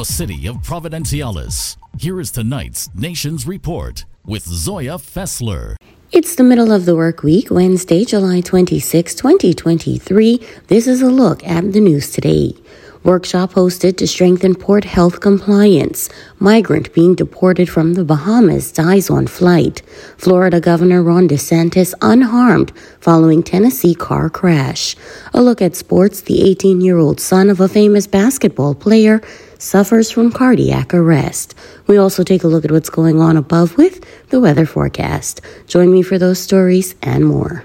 the city of Providenciales, here is tonight's Nations Report with Zoya Fessler. It's the middle of the work week, Wednesday, July 26, 2023. This is a look at the news today. Workshop hosted to strengthen port health compliance. Migrant being deported from the Bahamas dies on flight. Florida Governor Ron DeSantis unharmed following Tennessee car crash. A look at sports. The 18 year old son of a famous basketball player suffers from cardiac arrest. We also take a look at what's going on above with the weather forecast. Join me for those stories and more.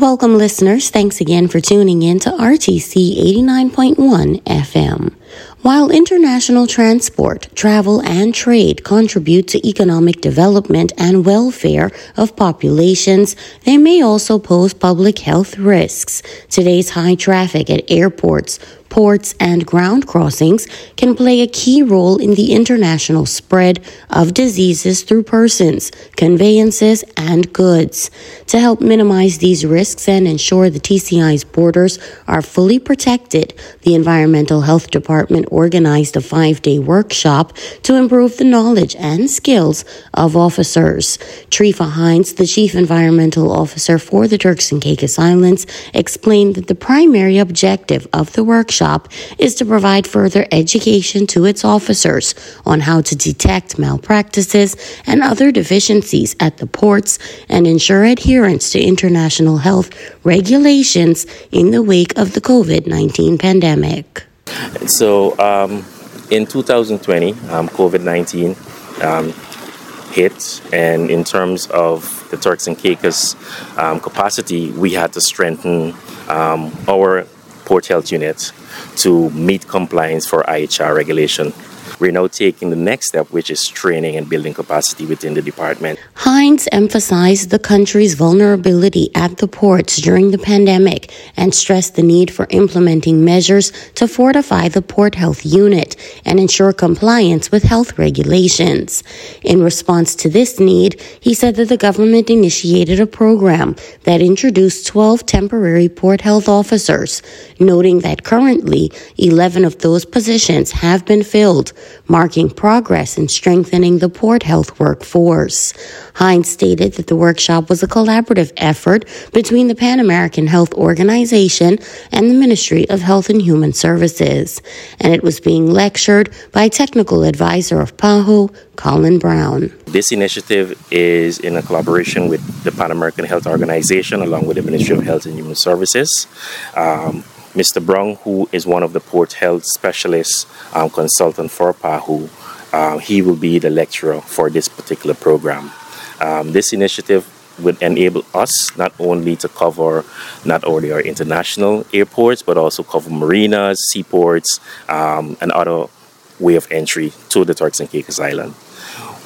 Welcome, listeners. Thanks again for tuning in to RTC 89.1 FM. While international transport, travel, and trade contribute to economic development and welfare of populations, they may also pose public health risks. Today's high traffic at airports, ports, and ground crossings can play a key role in the international spread of diseases through persons, conveyances, and goods. To help minimize these risks and ensure the TCI's borders are fully protected, the Environmental Health Department organized a five day workshop to improve the knowledge and skills of officers. Trifa Hines, the Chief Environmental Officer for the Turks and Caicos Islands, explained that the primary objective of the workshop is to provide further education to its officers on how to detect malpractices and other deficiencies at the ports and ensure adherence to international health regulations in the wake of the COVID 19 pandemic. So, um, in 2020, um, COVID 19 um, hit, and in terms of the Turks and Caicos um, capacity, we had to strengthen um, our port health unit to meet compliance for IHR regulation. We're now taking the next step, which is training and building capacity within the department. Hines emphasized the country's vulnerability at the ports during the pandemic and stressed the need for implementing measures to fortify the port health unit and ensure compliance with health regulations. In response to this need, he said that the government initiated a program that introduced 12 temporary port health officers, noting that currently 11 of those positions have been filled marking progress in strengthening the port health workforce. Hines stated that the workshop was a collaborative effort between the Pan American Health Organization and the Ministry of Health and Human Services, and it was being lectured by technical advisor of PAHO, Colin Brown. This initiative is in a collaboration with the Pan American Health Organization along with the Ministry of Health and Human Services. Um, Mr. Brown, who is one of the port health specialists um, consultant for PAHO, uh, he will be the lecturer for this particular program. Um, this initiative would enable us not only to cover not only our international airports, but also cover marinas, seaports, um, and other way of entry to the Turks and Caicos Island.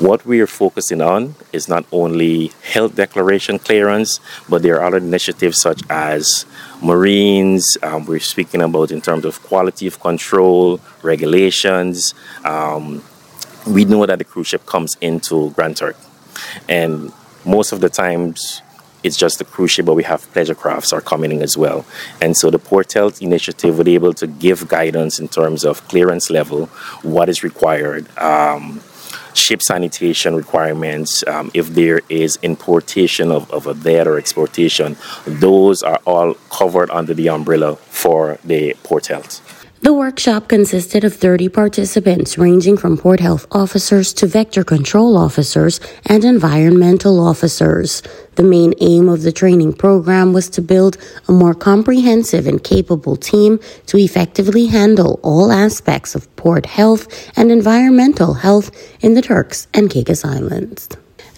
What we are focusing on is not only health declaration clearance, but there are other initiatives such as Marines, um, we're speaking about in terms of quality of control, regulations. Um, we know that the cruise ship comes into Grand Turk, and most of the times it's just the cruise ship, but we have pleasure crafts are coming in as well. And so the Port Health Initiative will be able to give guidance in terms of clearance level, what is required. Um, ship sanitation requirements, um, if there is importation of, of a dead or exportation, those are all covered under the umbrella for the port health. The workshop consisted of 30 participants ranging from port health officers to vector control officers and environmental officers. The main aim of the training program was to build a more comprehensive and capable team to effectively handle all aspects of port health and environmental health in the Turks and Caicos Islands.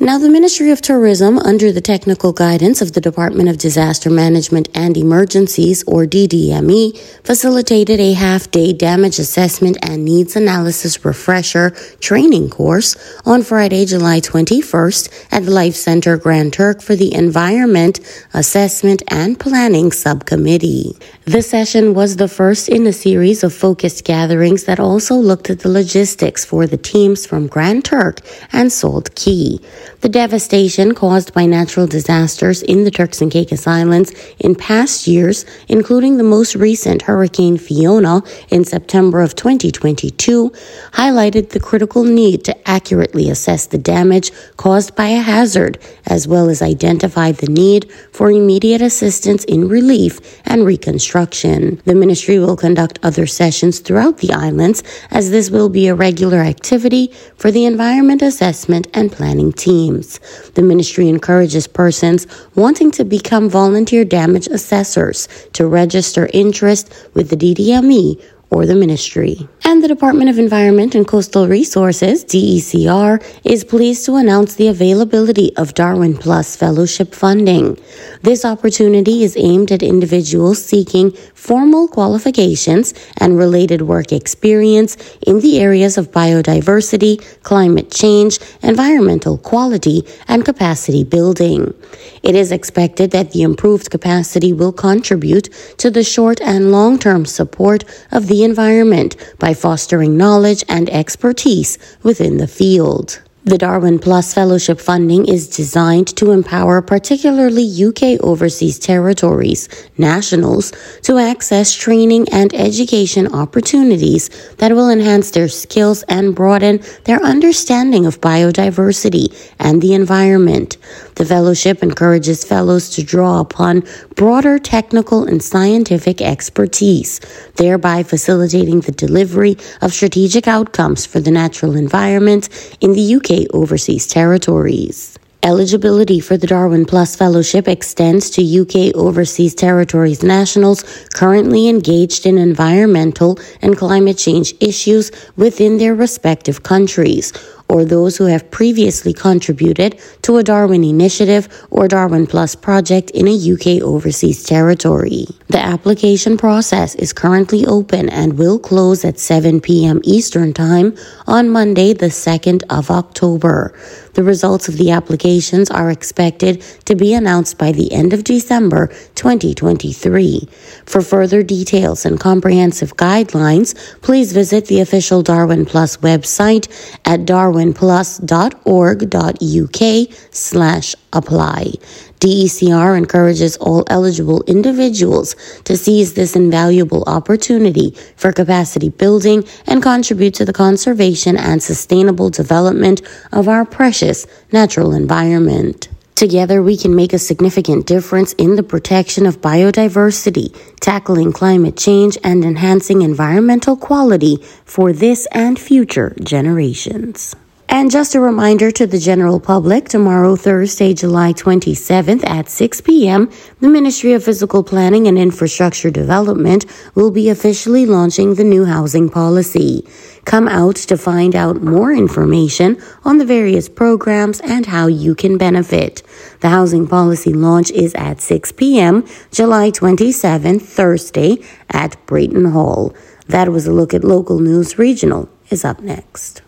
Now, the Ministry of Tourism, under the technical guidance of the Department of Disaster Management and Emergencies, or DDME, facilitated a half day damage assessment and needs analysis refresher training course on Friday, July 21st at Life Center Grand Turk for the Environment, Assessment, and Planning Subcommittee. The session was the first in a series of focused gatherings that also looked at the logistics for the teams from Grand Turk and Salt Cay. The devastation caused by natural disasters in the Turks and Caicos Islands in past years, including the most recent Hurricane Fiona in September of 2022, highlighted the critical need to accurately assess the damage caused by a hazard, as well as identify the need for immediate assistance in relief and reconstruction. The ministry will conduct other sessions throughout the islands, as this will be a regular activity for the environment assessment and planning team teams. The ministry encourages persons wanting to become volunteer damage assessors to register interest with the DDME or the ministry. And the Department of Environment and Coastal Resources, DECR, is pleased to announce the availability of Darwin Plus Fellowship funding. This opportunity is aimed at individuals seeking formal qualifications and related work experience in the areas of biodiversity, climate change, environmental quality, and capacity building. It is expected that the improved capacity will contribute to the short and long term support of the environment by fostering knowledge and expertise within the field. The Darwin Plus Fellowship funding is designed to empower particularly UK overseas territories, nationals, to access training and education opportunities that will enhance their skills and broaden their understanding of biodiversity and the environment. The fellowship encourages fellows to draw upon broader technical and scientific expertise, thereby facilitating the delivery of strategic outcomes for the natural environment in the UK overseas territories. Eligibility for the Darwin Plus Fellowship extends to UK overseas territories nationals currently engaged in environmental and climate change issues within their respective countries or those who have previously contributed to a Darwin Initiative or Darwin Plus project in a UK overseas territory. The application process is currently open and will close at 7 p.m. Eastern Time on Monday, the 2nd of October. The results of the applications are expected to be announced by the end of December 2023. For further details and comprehensive guidelines, please visit the official Darwin Plus website at darwinplus.org.uk slash apply. DECR encourages all eligible individuals to seize this invaluable opportunity for capacity building and contribute to the conservation and sustainable development of our precious natural environment. Together, we can make a significant difference in the protection of biodiversity, tackling climate change, and enhancing environmental quality for this and future generations. And just a reminder to the general public, tomorrow, Thursday, July 27th at 6 p.m., the Ministry of Physical Planning and Infrastructure Development will be officially launching the new housing policy. Come out to find out more information on the various programs and how you can benefit. The housing policy launch is at 6 p.m., July 27th, Thursday at Brayton Hall. That was a look at local news regional is up next.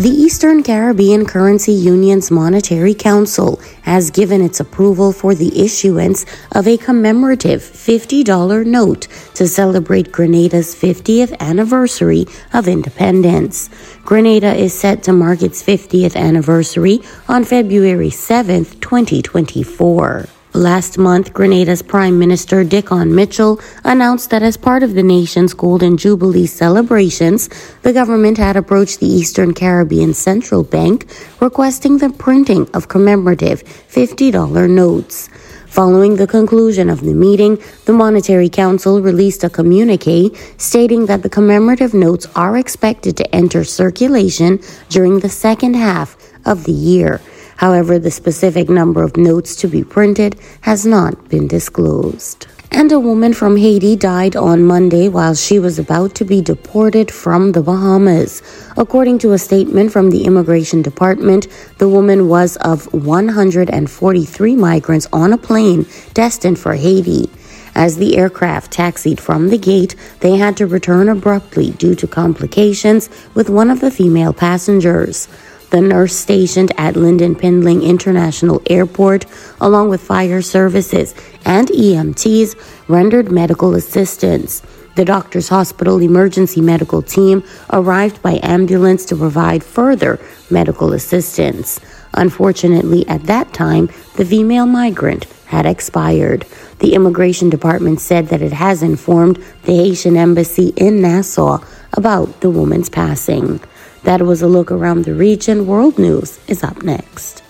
The Eastern Caribbean Currency Union's Monetary Council has given its approval for the issuance of a commemorative $50 note to celebrate Grenada's 50th anniversary of independence. Grenada is set to mark its 50th anniversary on February 7, 2024. Last month, Grenada's Prime Minister Dickon Mitchell announced that as part of the nation's Golden Jubilee celebrations, the government had approached the Eastern Caribbean Central Bank requesting the printing of commemorative $50 notes. Following the conclusion of the meeting, the Monetary Council released a communique stating that the commemorative notes are expected to enter circulation during the second half of the year. However, the specific number of notes to be printed has not been disclosed. And a woman from Haiti died on Monday while she was about to be deported from the Bahamas. According to a statement from the Immigration Department, the woman was of 143 migrants on a plane destined for Haiti. As the aircraft taxied from the gate, they had to return abruptly due to complications with one of the female passengers the nurse stationed at Lynden Pindling International Airport, along with fire services and EMTs, rendered medical assistance. The doctor's hospital emergency medical team arrived by ambulance to provide further medical assistance. Unfortunately, at that time, the female migrant had expired. The immigration department said that it has informed the Haitian embassy in Nassau about the woman's passing. That was a look around the region. World News is up next.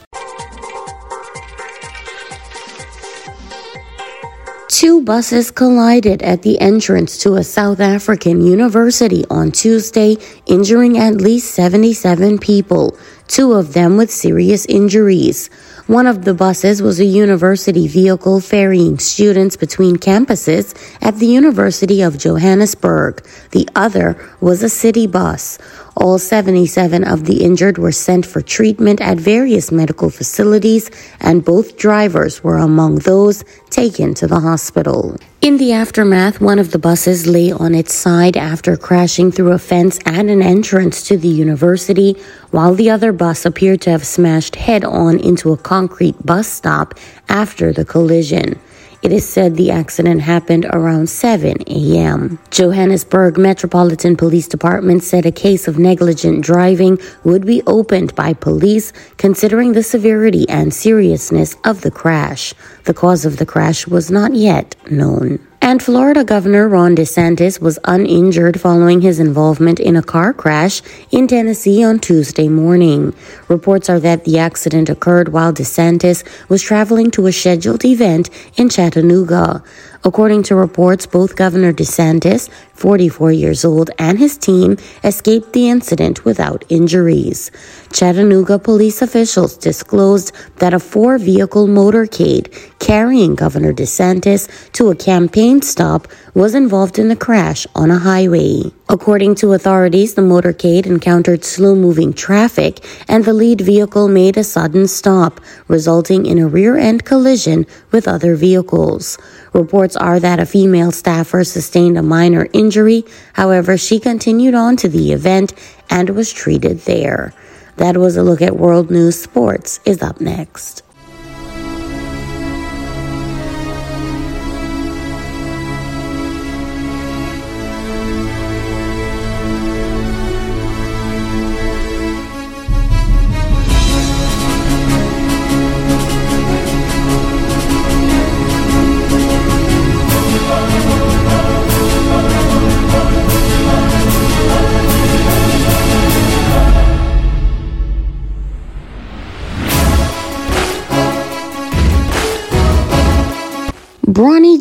Two buses collided at the entrance to a South African university on Tuesday, injuring at least 77 people, two of them with serious injuries. One of the buses was a university vehicle ferrying students between campuses at the University of Johannesburg. The other was a city bus. All 77 of the injured were sent for treatment at various medical facilities, and both drivers were among those taken to the hospital. In the aftermath, one of the buses lay on its side after crashing through a fence at an entrance to the university, while the other bus appeared to have smashed head on into a concrete bus stop after the collision. It is said the accident happened around 7 a.m. Johannesburg Metropolitan Police Department said a case of negligent driving would be opened by police considering the severity and seriousness of the crash. The cause of the crash was not yet known. And Florida Governor Ron DeSantis was uninjured following his involvement in a car crash in Tennessee on Tuesday morning. Reports are that the accident occurred while DeSantis was traveling to a scheduled event in Chattanooga. According to reports, both Governor DeSantis, 44 years old, and his team escaped the incident without injuries. Chattanooga police officials disclosed that a four vehicle motorcade carrying Governor DeSantis to a campaign stop was involved in the crash on a highway. According to authorities, the motorcade encountered slow moving traffic and the lead vehicle made a sudden stop, resulting in a rear end collision with other vehicles. Reports are that a female staffer sustained a minor injury. However, she continued on to the event and was treated there. That was a look at World News Sports is up next.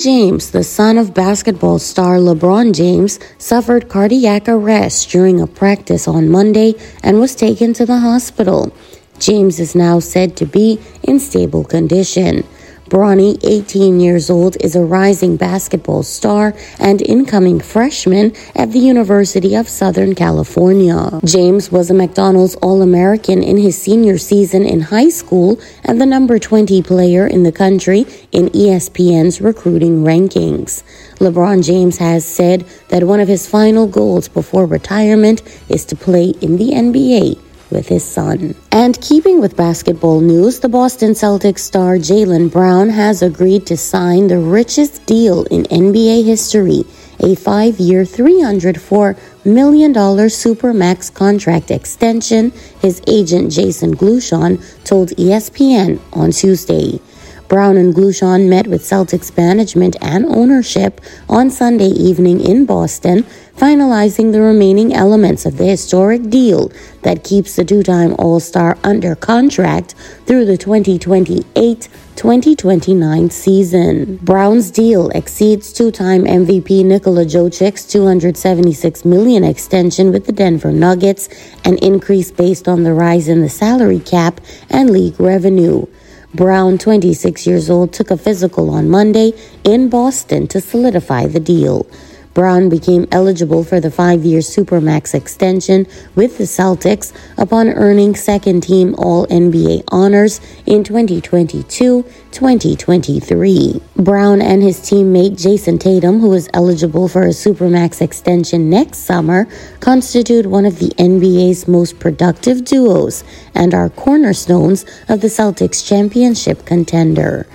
James, the son of basketball star LeBron James, suffered cardiac arrest during a practice on Monday and was taken to the hospital. James is now said to be in stable condition. Bronny, 18 years old, is a rising basketball star and incoming freshman at the University of Southern California. James was a McDonald's All American in his senior season in high school and the number 20 player in the country in ESPN's recruiting rankings. LeBron James has said that one of his final goals before retirement is to play in the NBA with his son. And keeping with basketball news, the Boston Celtics star Jaylen Brown has agreed to sign the richest deal in NBA history a five year, $304 million Supermax contract extension, his agent Jason Glushon told ESPN on Tuesday. Brown and Glushon met with Celtics management and ownership on Sunday evening in Boston, finalizing the remaining elements of the historic deal that keeps the two time All Star under contract through the 2028 2029 season. Brown's deal exceeds two time MVP Nikola Jokic's 276 million extension with the Denver Nuggets, an increase based on the rise in the salary cap and league revenue. Brown, 26 years old, took a physical on Monday in Boston to solidify the deal. Brown became eligible for the five year Supermax extension with the Celtics upon earning second team All NBA honors in 2022 2023. Brown and his teammate Jayson Tatum, who is eligible for a Supermax extension next summer, constitute one of the NBA's most productive duos and are cornerstones of the Celtics championship contender.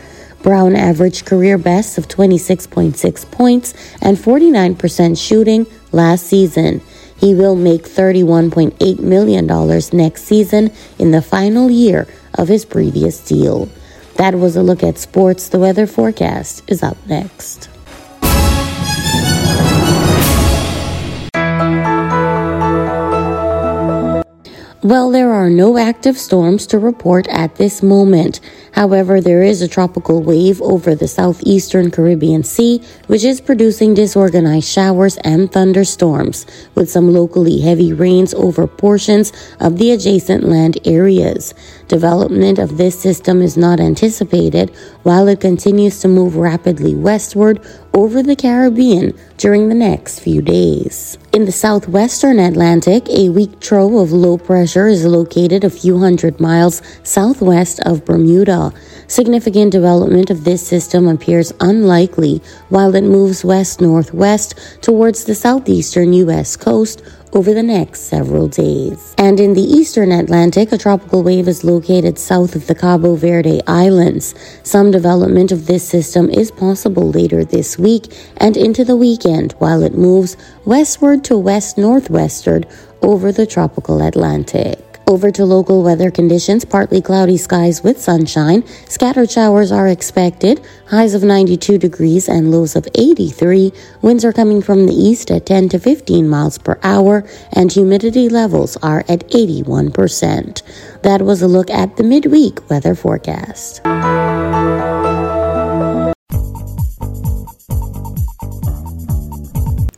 Brown averaged career bests of 26.6 points and 49% shooting last season. He will make $31.8 million next season in the final year of his previous deal. That was a look at sports. The weather forecast is up next. Well, there are no active storms to report at this moment. However, there is a tropical wave over the southeastern Caribbean Sea, which is producing disorganized showers and thunderstorms, with some locally heavy rains over portions of the adjacent land areas. Development of this system is not anticipated while it continues to move rapidly westward over the Caribbean during the next few days. In the southwestern Atlantic, a weak trough of low pressure is located a few hundred miles southwest of Bermuda. Significant development of this system appears unlikely while it moves west northwest towards the southeastern U.S. coast over the next several days. And in the eastern Atlantic, a tropical wave is located south of the Cabo Verde Islands. Some development of this system is possible later this week and into the weekend while it moves westward to west northwestward over the tropical Atlantic. Over to local weather conditions partly cloudy skies with sunshine. Scattered showers are expected. Highs of 92 degrees and lows of 83. Winds are coming from the east at 10 to 15 miles per hour, and humidity levels are at 81%. That was a look at the midweek weather forecast.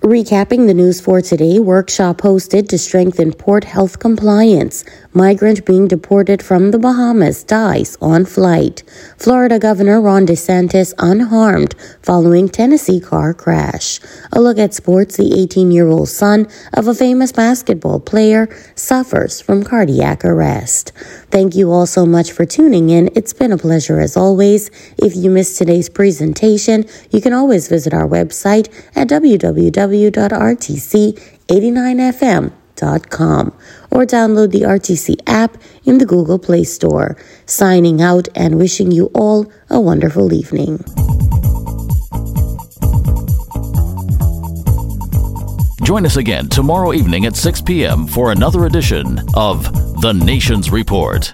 Recapping the news for today, workshop hosted to strengthen port health compliance. Migrant being deported from the Bahamas dies on flight. Florida Governor Ron DeSantis unharmed following Tennessee car crash. A look at sports, the 18 year old son of a famous basketball player suffers from cardiac arrest. Thank you all so much for tuning in. It's been a pleasure as always. If you missed today's presentation, you can always visit our website at www.rtc89fm.com or download the RTC app in the Google Play Store. Signing out and wishing you all a wonderful evening. Join us again tomorrow evening at 6 p.m. for another edition of The Nation's Report.